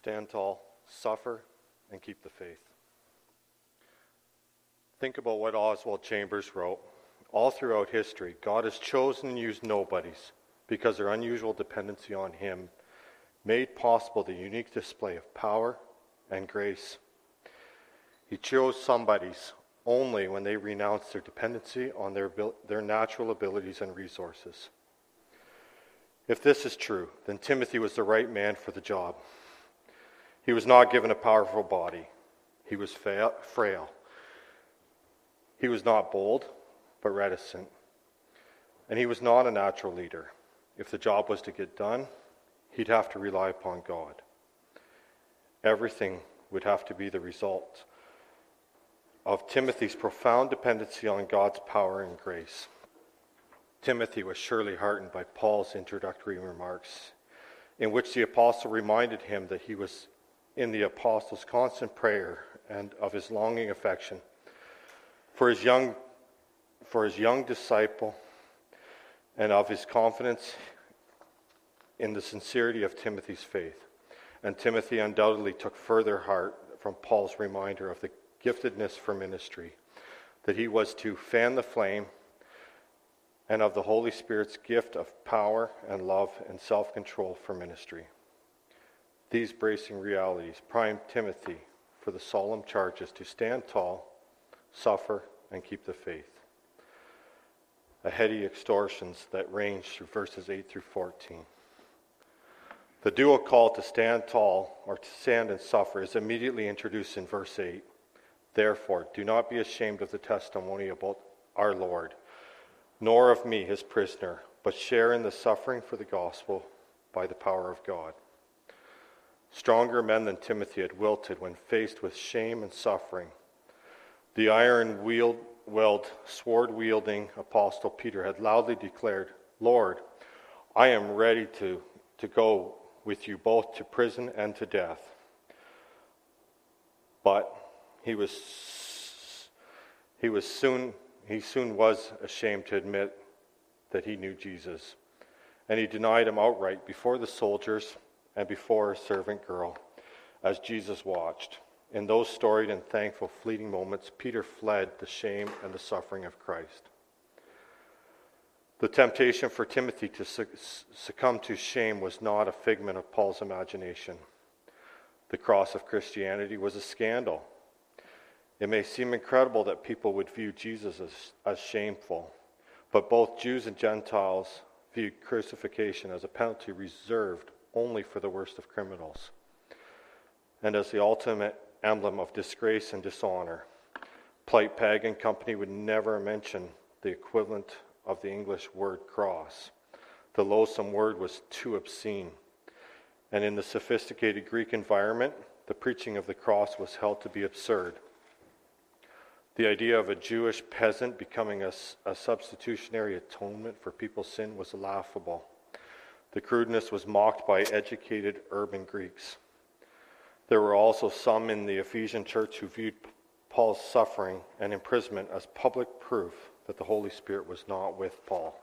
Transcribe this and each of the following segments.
Stand tall, suffer, and keep the faith. Think about what Oswald Chambers wrote. All throughout history, God has chosen and used nobodies because their unusual dependency on Him made possible the unique display of power and grace. He chose somebodies only when they renounced their dependency on their, their natural abilities and resources. If this is true, then Timothy was the right man for the job. He was not given a powerful body, he was frail. He was not bold, but reticent. And he was not a natural leader. If the job was to get done, he'd have to rely upon God. Everything would have to be the result of Timothy's profound dependency on God's power and grace. Timothy was surely heartened by Paul's introductory remarks, in which the apostle reminded him that he was in the apostle's constant prayer and of his longing affection for his young, for his young disciple and of his confidence in the sincerity of Timothy's faith. And Timothy undoubtedly took further heart from Paul's reminder of the giftedness for ministry, that he was to fan the flame and of the Holy Spirit's gift of power and love and self control for ministry. These bracing realities prime Timothy for the solemn charges to stand tall, suffer, and keep the faith. A heady extortions that range through verses 8 through 14. The dual call to stand tall or to stand and suffer is immediately introduced in verse 8. Therefore, do not be ashamed of the testimony about our Lord nor of me, his prisoner, but share in the suffering for the gospel by the power of God. Stronger men than Timothy had wilted when faced with shame and suffering. The iron willed, sword wielding apostle Peter had loudly declared, Lord, I am ready to, to go with you both to prison and to death. But he was, he was soon he soon was ashamed to admit that he knew Jesus. And he denied him outright before the soldiers and before a servant girl as Jesus watched. In those storied and thankful fleeting moments, Peter fled the shame and the suffering of Christ. The temptation for Timothy to succumb to shame was not a figment of Paul's imagination. The cross of Christianity was a scandal it may seem incredible that people would view Jesus as, as shameful, but both Jews and Gentiles viewed crucifixion as a penalty reserved only for the worst of criminals and as the ultimate emblem of disgrace and dishonor. Platt and Company would never mention the equivalent of the English word cross. The loathsome word was too obscene. And in the sophisticated Greek environment, the preaching of the cross was held to be absurd. The idea of a Jewish peasant becoming a, a, substitutionary atonement for people's sin was laughable. The crudeness was mocked by educated urban Greeks. There were also some in the Ephesian church who viewed Paul's suffering and imprisonment as public proof that the Holy Spirit was not with Paul.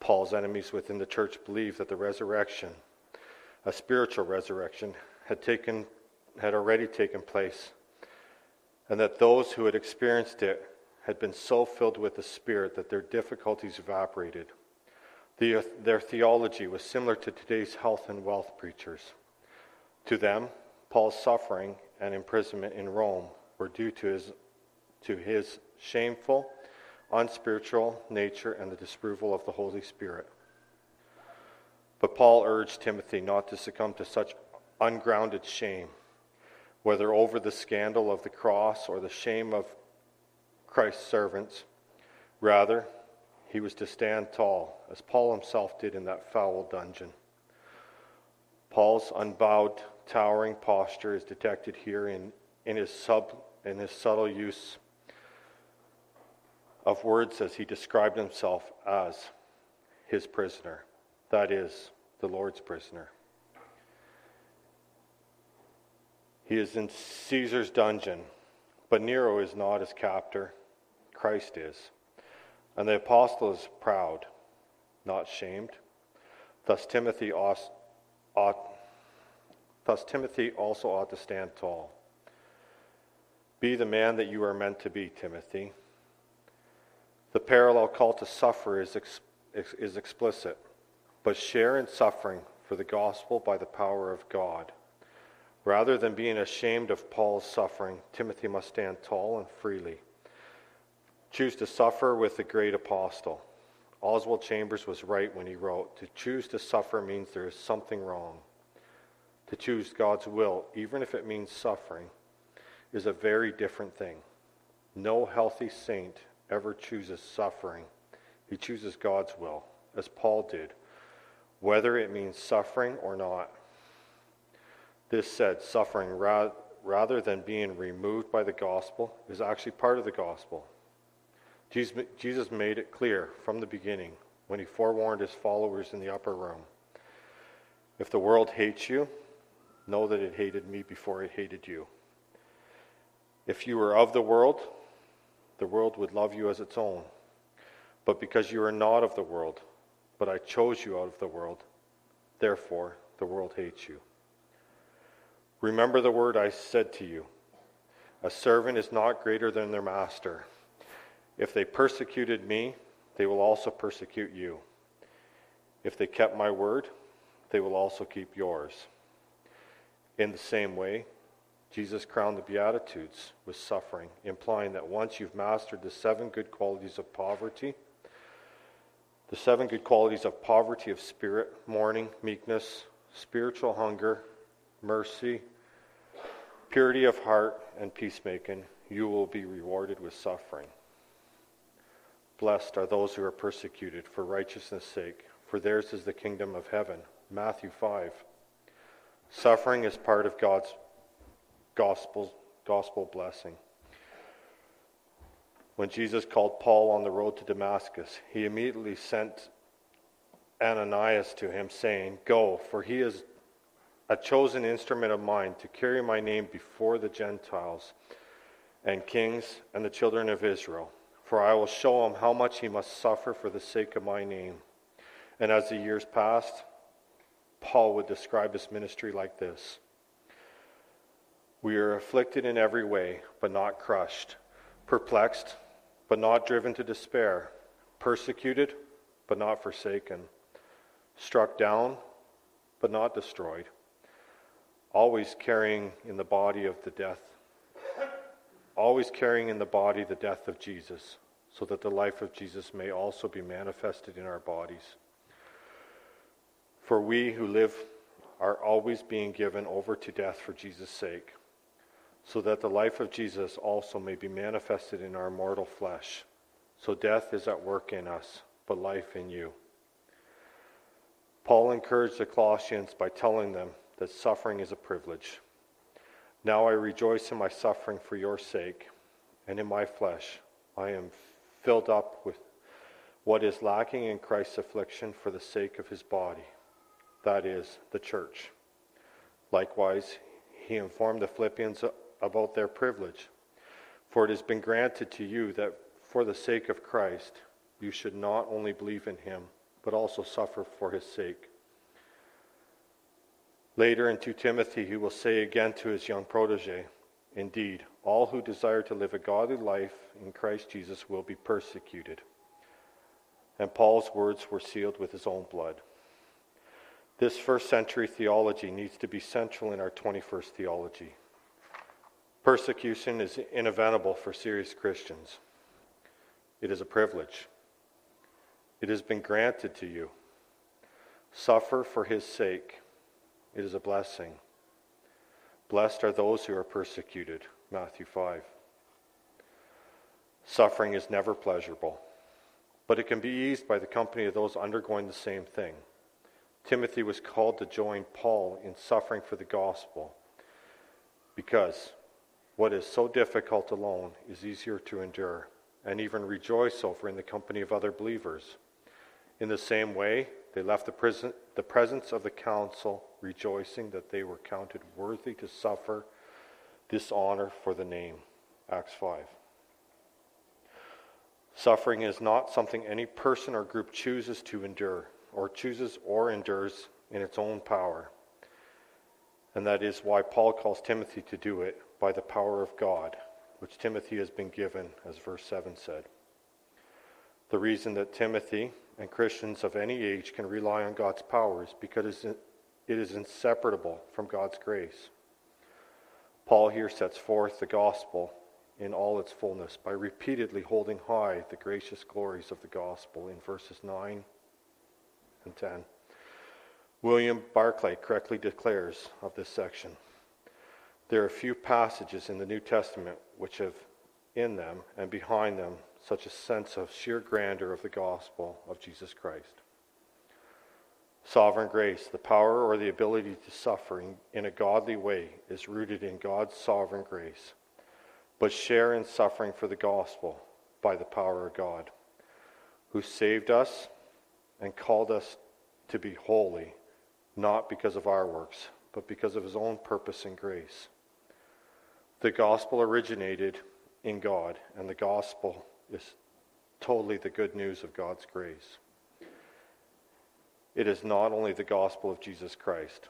Paul's enemies within the church believed that the resurrection, a spiritual resurrection, had, taken, had already taken place and that those who had experienced it had been so filled with the Spirit that their difficulties evaporated. The, their theology was similar to today's health and wealth preachers. To them, Paul's suffering and imprisonment in Rome were due to his, to his shameful, unspiritual nature and the disapproval of the Holy Spirit. But Paul urged Timothy not to succumb to such ungrounded shame whether over the scandal of the cross or the shame of Christ's servants. Rather, he was to stand tall, as Paul himself did in that foul dungeon. Paul's unbowed, towering posture is detected here in, in, his, sub, in his subtle use of words as he described himself as his prisoner, that is, the Lord's prisoner. He is in Caesar's dungeon, but Nero is not his captor, Christ is. And the apostle is proud, not shamed. Thus Timothy ought, Thus, Timothy also ought to stand tall. Be the man that you are meant to be, Timothy. The parallel call to suffer is, ex- is explicit, but share in suffering for the gospel by the power of God. Rather than being ashamed of Paul's suffering, Timothy must stand tall and freely. Choose to suffer with the great apostle. Oswald Chambers was right when he wrote To choose to suffer means there is something wrong. To choose God's will, even if it means suffering, is a very different thing. No healthy saint ever chooses suffering. He chooses God's will, as Paul did, whether it means suffering or not. This said, suffering ra- rather than being removed by the gospel is actually part of the gospel. Jesus made it clear from the beginning when he forewarned his followers in the upper room If the world hates you, know that it hated me before it hated you. If you were of the world, the world would love you as its own. But because you are not of the world, but I chose you out of the world, therefore the world hates you. Remember the word I said to you A servant is not greater than their master. If they persecuted me, they will also persecute you. If they kept my word, they will also keep yours. In the same way, Jesus crowned the Beatitudes with suffering, implying that once you've mastered the seven good qualities of poverty, the seven good qualities of poverty of spirit, mourning, meekness, spiritual hunger, mercy, purity of heart, and peacemaking, you will be rewarded with suffering. Blessed are those who are persecuted for righteousness' sake, for theirs is the kingdom of heaven. Matthew 5. Suffering is part of God's gospel, gospel blessing. When Jesus called Paul on the road to Damascus, he immediately sent Ananias to him, saying, Go, for he is a chosen instrument of mine to carry my name before the Gentiles and kings and the children of Israel. For I will show him how much he must suffer for the sake of my name. And as the years passed, Paul would describe his ministry like this we are afflicted in every way, but not crushed, perplexed, but not driven to despair, persecuted, but not forsaken, struck down, but not destroyed, always carrying in the body of the death, always carrying in the body the death of Jesus, so that the life of Jesus may also be manifested in our bodies. For we who live are always being given over to death for Jesus' sake so that the life of Jesus also may be manifested in our mortal flesh. So death is at work in us, but life in you. Paul encouraged the Colossians by telling them that suffering is a privilege. Now I rejoice in my suffering for your sake, and in my flesh I am filled up with what is lacking in Christ's affliction for the sake of his body, that is, the church. Likewise, he informed the Philippians about their privilege. For it has been granted to you that for the sake of Christ, you should not only believe in him, but also suffer for his sake. Later in 2 Timothy, he will say again to his young protege, Indeed, all who desire to live a godly life in Christ Jesus will be persecuted. And Paul's words were sealed with his own blood. This first century theology needs to be central in our 21st theology. Persecution is inevitable for serious Christians. It is a privilege. It has been granted to you. Suffer for his sake. It is a blessing. Blessed are those who are persecuted. Matthew 5. Suffering is never pleasurable, but it can be eased by the company of those undergoing the same thing. Timothy was called to join Paul in suffering for the gospel because what is so difficult alone is easier to endure and even rejoice over in the company of other believers. In the same way, they left the, prison, the presence of the council rejoicing that they were counted worthy to suffer dishonor for the name. Acts 5. Suffering is not something any person or group chooses to endure, or chooses or endures in its own power. And that is why Paul calls Timothy to do it by the power of God, which Timothy has been given, as verse 7 said. The reason that Timothy and Christians of any age can rely on God's powers because it is inseparable from God's grace. Paul here sets forth the gospel in all its fullness by repeatedly holding high the gracious glories of the gospel in verses 9 and 10. William Barclay correctly declares of this section there are few passages in the New Testament which have in them and behind them such a sense of sheer grandeur of the gospel of Jesus Christ. Sovereign grace, the power or the ability to suffer in a godly way, is rooted in God's sovereign grace but share in suffering for the gospel by the power of God, who saved us and called us to be holy, not because of our works, but because of his own purpose and grace. The gospel originated in God, and the gospel is totally the good news of God's grace. It is not only the gospel of Jesus Christ,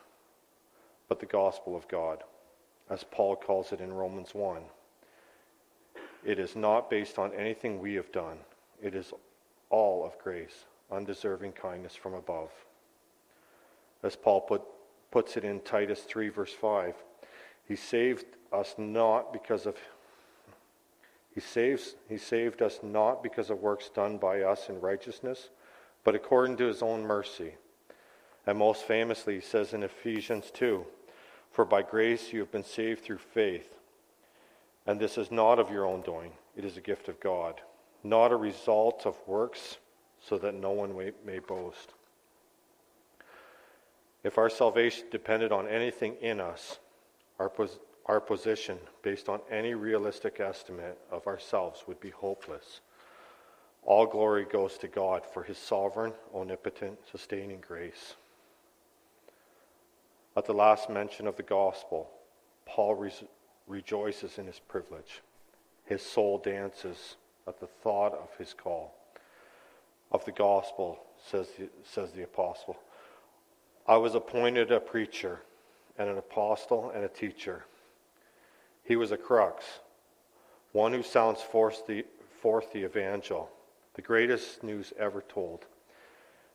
but the gospel of God, as Paul calls it in Romans 1. It is not based on anything we have done. It is all of grace, undeserving kindness from above. As Paul put, puts it in Titus 3, verse 5, he saved us not because of he saves he saved us not because of works done by us in righteousness, but according to his own mercy. And most famously he says in Ephesians 2, For by grace you have been saved through faith and this is not of your own doing, it is a gift of God, not a result of works, so that no one may, may boast. If our salvation depended on anything in us, our, our position, based on any realistic estimate of ourselves, would be hopeless. All glory goes to God for his sovereign, omnipotent, sustaining grace. At the last mention of the gospel, Paul res- rejoices in his privilege. His soul dances at the thought of his call. Of the gospel, says the, says the apostle. I was appointed a preacher and an apostle and a teacher. He was a kerux, one who sounds forth the, forth the evangel, the greatest news ever told.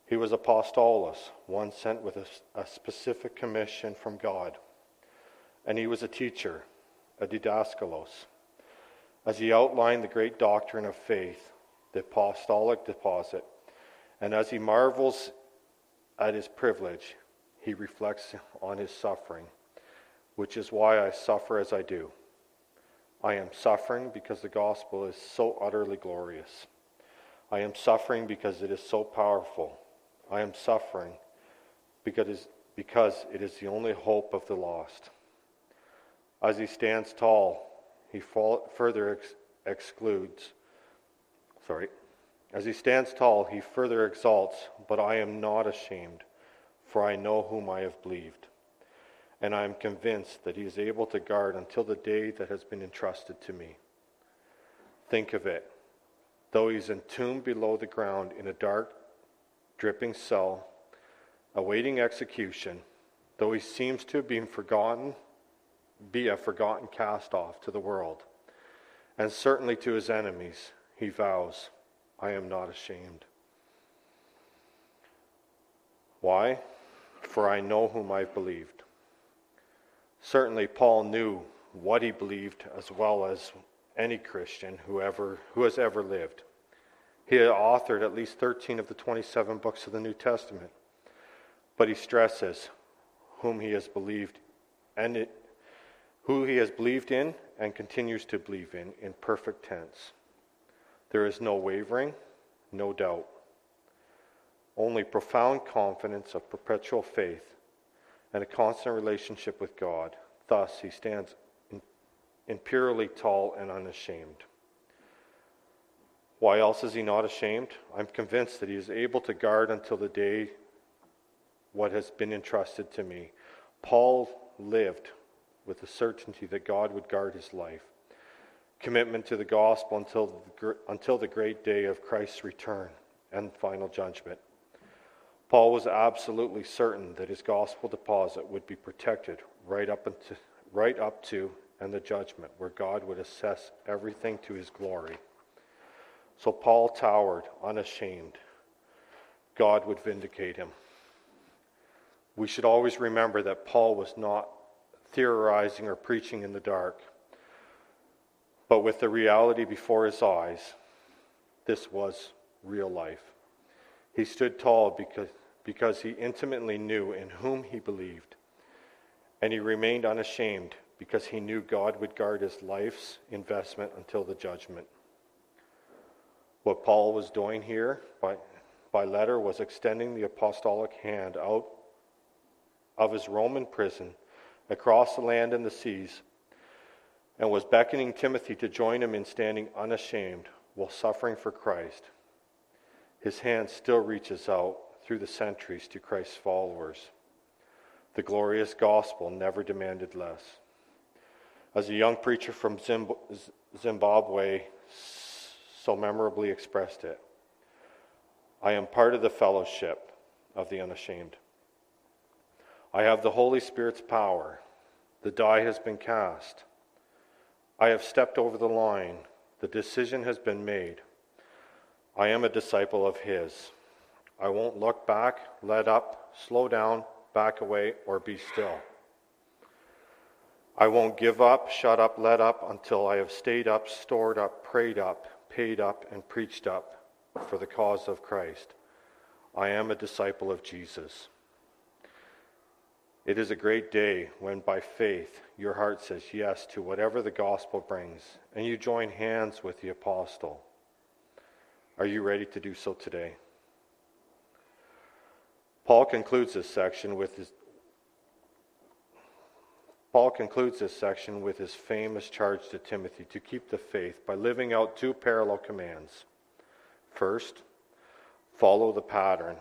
He was apostolos, one sent with a, a specific commission from God. And he was a teacher, a didaskalos, as he outlined the great doctrine of faith, the apostolic deposit, and as he marvels at his privilege, he reflects on his suffering, which is why I suffer as I do. I am suffering because the gospel is so utterly glorious. I am suffering because it is so powerful. I am suffering because it is the only hope of the lost. As he stands tall, he further ex- excludes. Sorry. As he stands tall, he further exalts, but I am not ashamed, for I know whom I have believed. And I am convinced that he is able to guard until the day that has been entrusted to me. Think of it. Though he is entombed below the ground in a dark, dripping cell, awaiting execution, though he seems to have been forgotten be a forgotten cast off to the world. And certainly to his enemies, he vows, I am not ashamed. Why? For I know whom I've believed. Certainly, Paul knew what he believed as well as any Christian who, ever, who has ever lived. He had authored at least 13 of the 27 books of the New Testament. But he stresses whom he has believed, and it, who he has believed in and continues to believe in in perfect tense. There is no wavering, no doubt, only profound confidence of perpetual faith and a constant relationship with God. Thus, he stands imperially tall and unashamed. Why else is he not ashamed? I'm convinced that he is able to guard until the day what has been entrusted to me. Paul lived with the certainty that God would guard his life. Commitment to the gospel until the, until the great day of Christ's return and final judgment. Paul was absolutely certain that his gospel deposit would be protected right up, into, right up to and the judgment, where God would assess everything to his glory. So Paul towered unashamed. God would vindicate him. We should always remember that Paul was not theorizing or preaching in the dark, but with the reality before his eyes, this was real life. He stood tall because, because he intimately knew in whom he believed, and he remained unashamed because he knew God would guard his life's investment until the judgment. What Paul was doing here by, by letter was extending the apostolic hand out of his Roman prison across the land and the seas and was beckoning Timothy to join him in standing unashamed while suffering for Christ. His hand still reaches out through the centuries to Christ's followers. The glorious gospel never demanded less. As a young preacher from Zimbabwe so memorably expressed it, I am part of the fellowship of the unashamed. I have the Holy Spirit's power. The die has been cast. I have stepped over the line. The decision has been made. I am a disciple of His. I won't look back, let up, slow down, back away, or be still. I won't give up, shut up, let up until I have stayed up, stored up, prayed up, paid up, and preached up for the cause of Christ. I am a disciple of Jesus. It is a great day when, by faith, your heart says yes to whatever the gospel brings, and you join hands with the apostle. Are you ready to do so today? Paul concludes this section with his Paul concludes this section with his famous charge to Timothy to keep the faith by living out two parallel commands. First, follow the pattern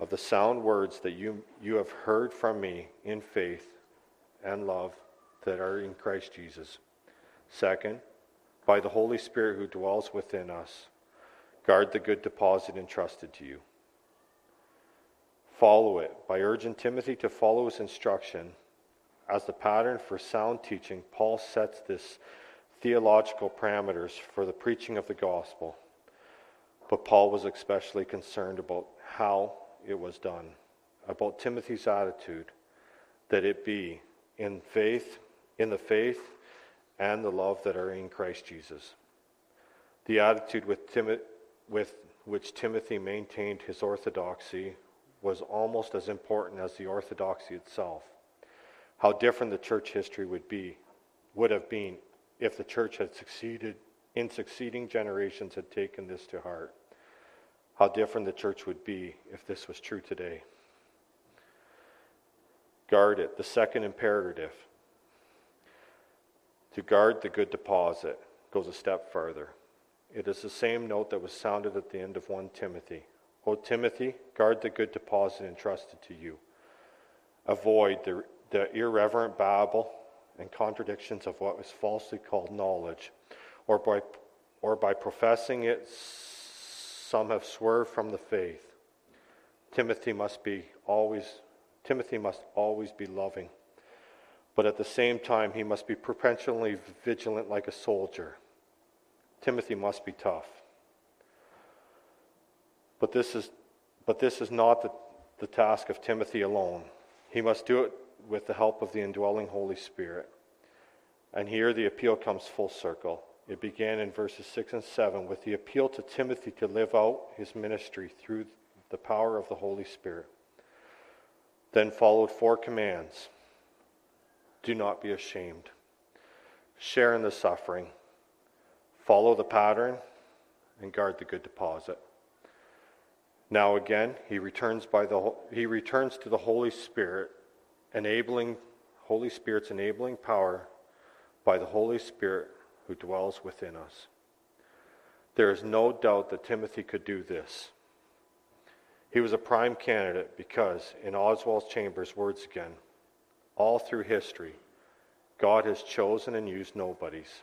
of the sound words that you, you have heard from me in faith and love that are in Christ Jesus. Second, by the Holy Spirit who dwells within us, guard the good deposit entrusted to you. Follow it by urging Timothy to follow his instruction. As the pattern for sound teaching, Paul sets this theological parameters for the preaching of the gospel. But Paul was especially concerned about how it was done, about Timothy's attitude, that it be in faith, in the faith and the love that are in Christ Jesus. The attitude with, with which Timothy maintained his orthodoxy was almost as important as the orthodoxy itself. How different the church history would be, would have been if the church had succeeded in succeeding generations had taken this to heart how different the church would be if this was true today. Guard it. The second imperative to guard the good deposit goes a step further. It is the same note that was sounded at the end of 1 Timothy. O Timothy, guard the good deposit entrusted to you. Avoid the, the irreverent babble and contradictions of what is falsely called knowledge, or by, or by professing it some have swerved from the faith. Timothy must be always Timothy must always be loving. But at the same time, he must be perpetually vigilant like a soldier. Timothy must be tough. But this is, but this is not the, the task of Timothy alone. He must do it with the help of the indwelling Holy Spirit. And here the appeal comes full circle. It began in verses 6 and 7 with the appeal to Timothy to live out his ministry through the power of the Holy Spirit. Then followed four commands do not be ashamed, share in the suffering, follow the pattern, and guard the good deposit. Now again, he returns by the he returns to the Holy Spirit, enabling Holy Spirit's enabling power by the Holy Spirit who dwells within us. There is no doubt that Timothy could do this. He was a prime candidate because, in Oswald Chambers' words again, all through history, God has chosen and used nobodies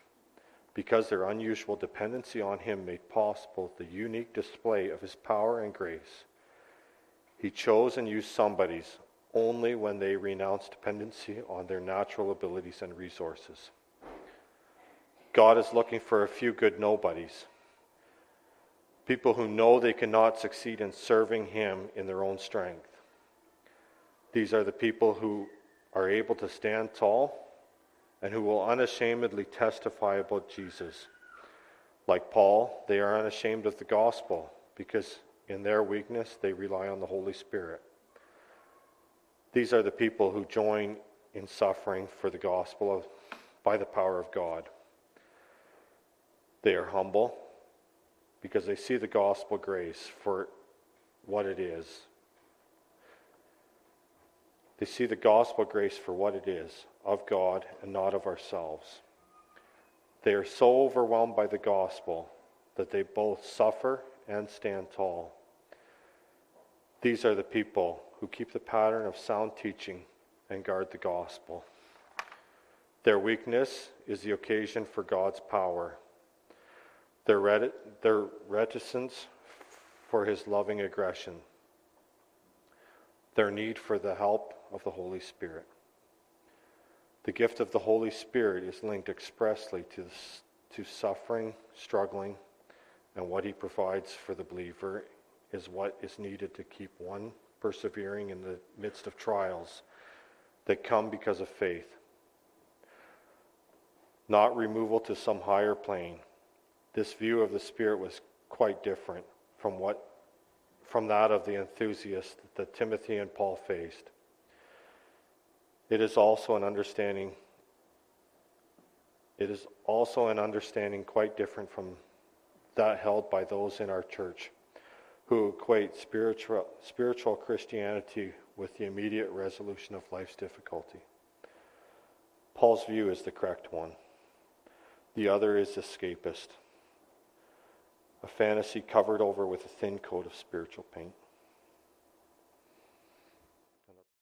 because their unusual dependency on Him made possible the unique display of His power and grace. He chose and used somebody's only when they renounced dependency on their natural abilities and resources. God is looking for a few good nobodies, people who know they cannot succeed in serving Him in their own strength. These are the people who are able to stand tall and who will unashamedly testify about Jesus. Like Paul, they are unashamed of the gospel because in their weakness they rely on the Holy Spirit. These are the people who join in suffering for the gospel of, by the power of God. They are humble because they see the gospel grace for what it is. They see the gospel grace for what it is of God and not of ourselves. They are so overwhelmed by the gospel that they both suffer and stand tall. These are the people who keep the pattern of sound teaching and guard the gospel. Their weakness is the occasion for God's power. Their, reti- their reticence for his loving aggression. Their need for the help of the Holy Spirit. The gift of the Holy Spirit is linked expressly to, to suffering, struggling, and what he provides for the believer is what is needed to keep one persevering in the midst of trials that come because of faith. Not removal to some higher plane. This view of the Spirit was quite different from what from that of the enthusiast that Timothy and Paul faced. It is also an understanding it is also an understanding quite different from that held by those in our church who equate spiritual, spiritual Christianity with the immediate resolution of life's difficulty. Paul's view is the correct one. The other is escapist, a fantasy covered over with a thin coat of spiritual paint.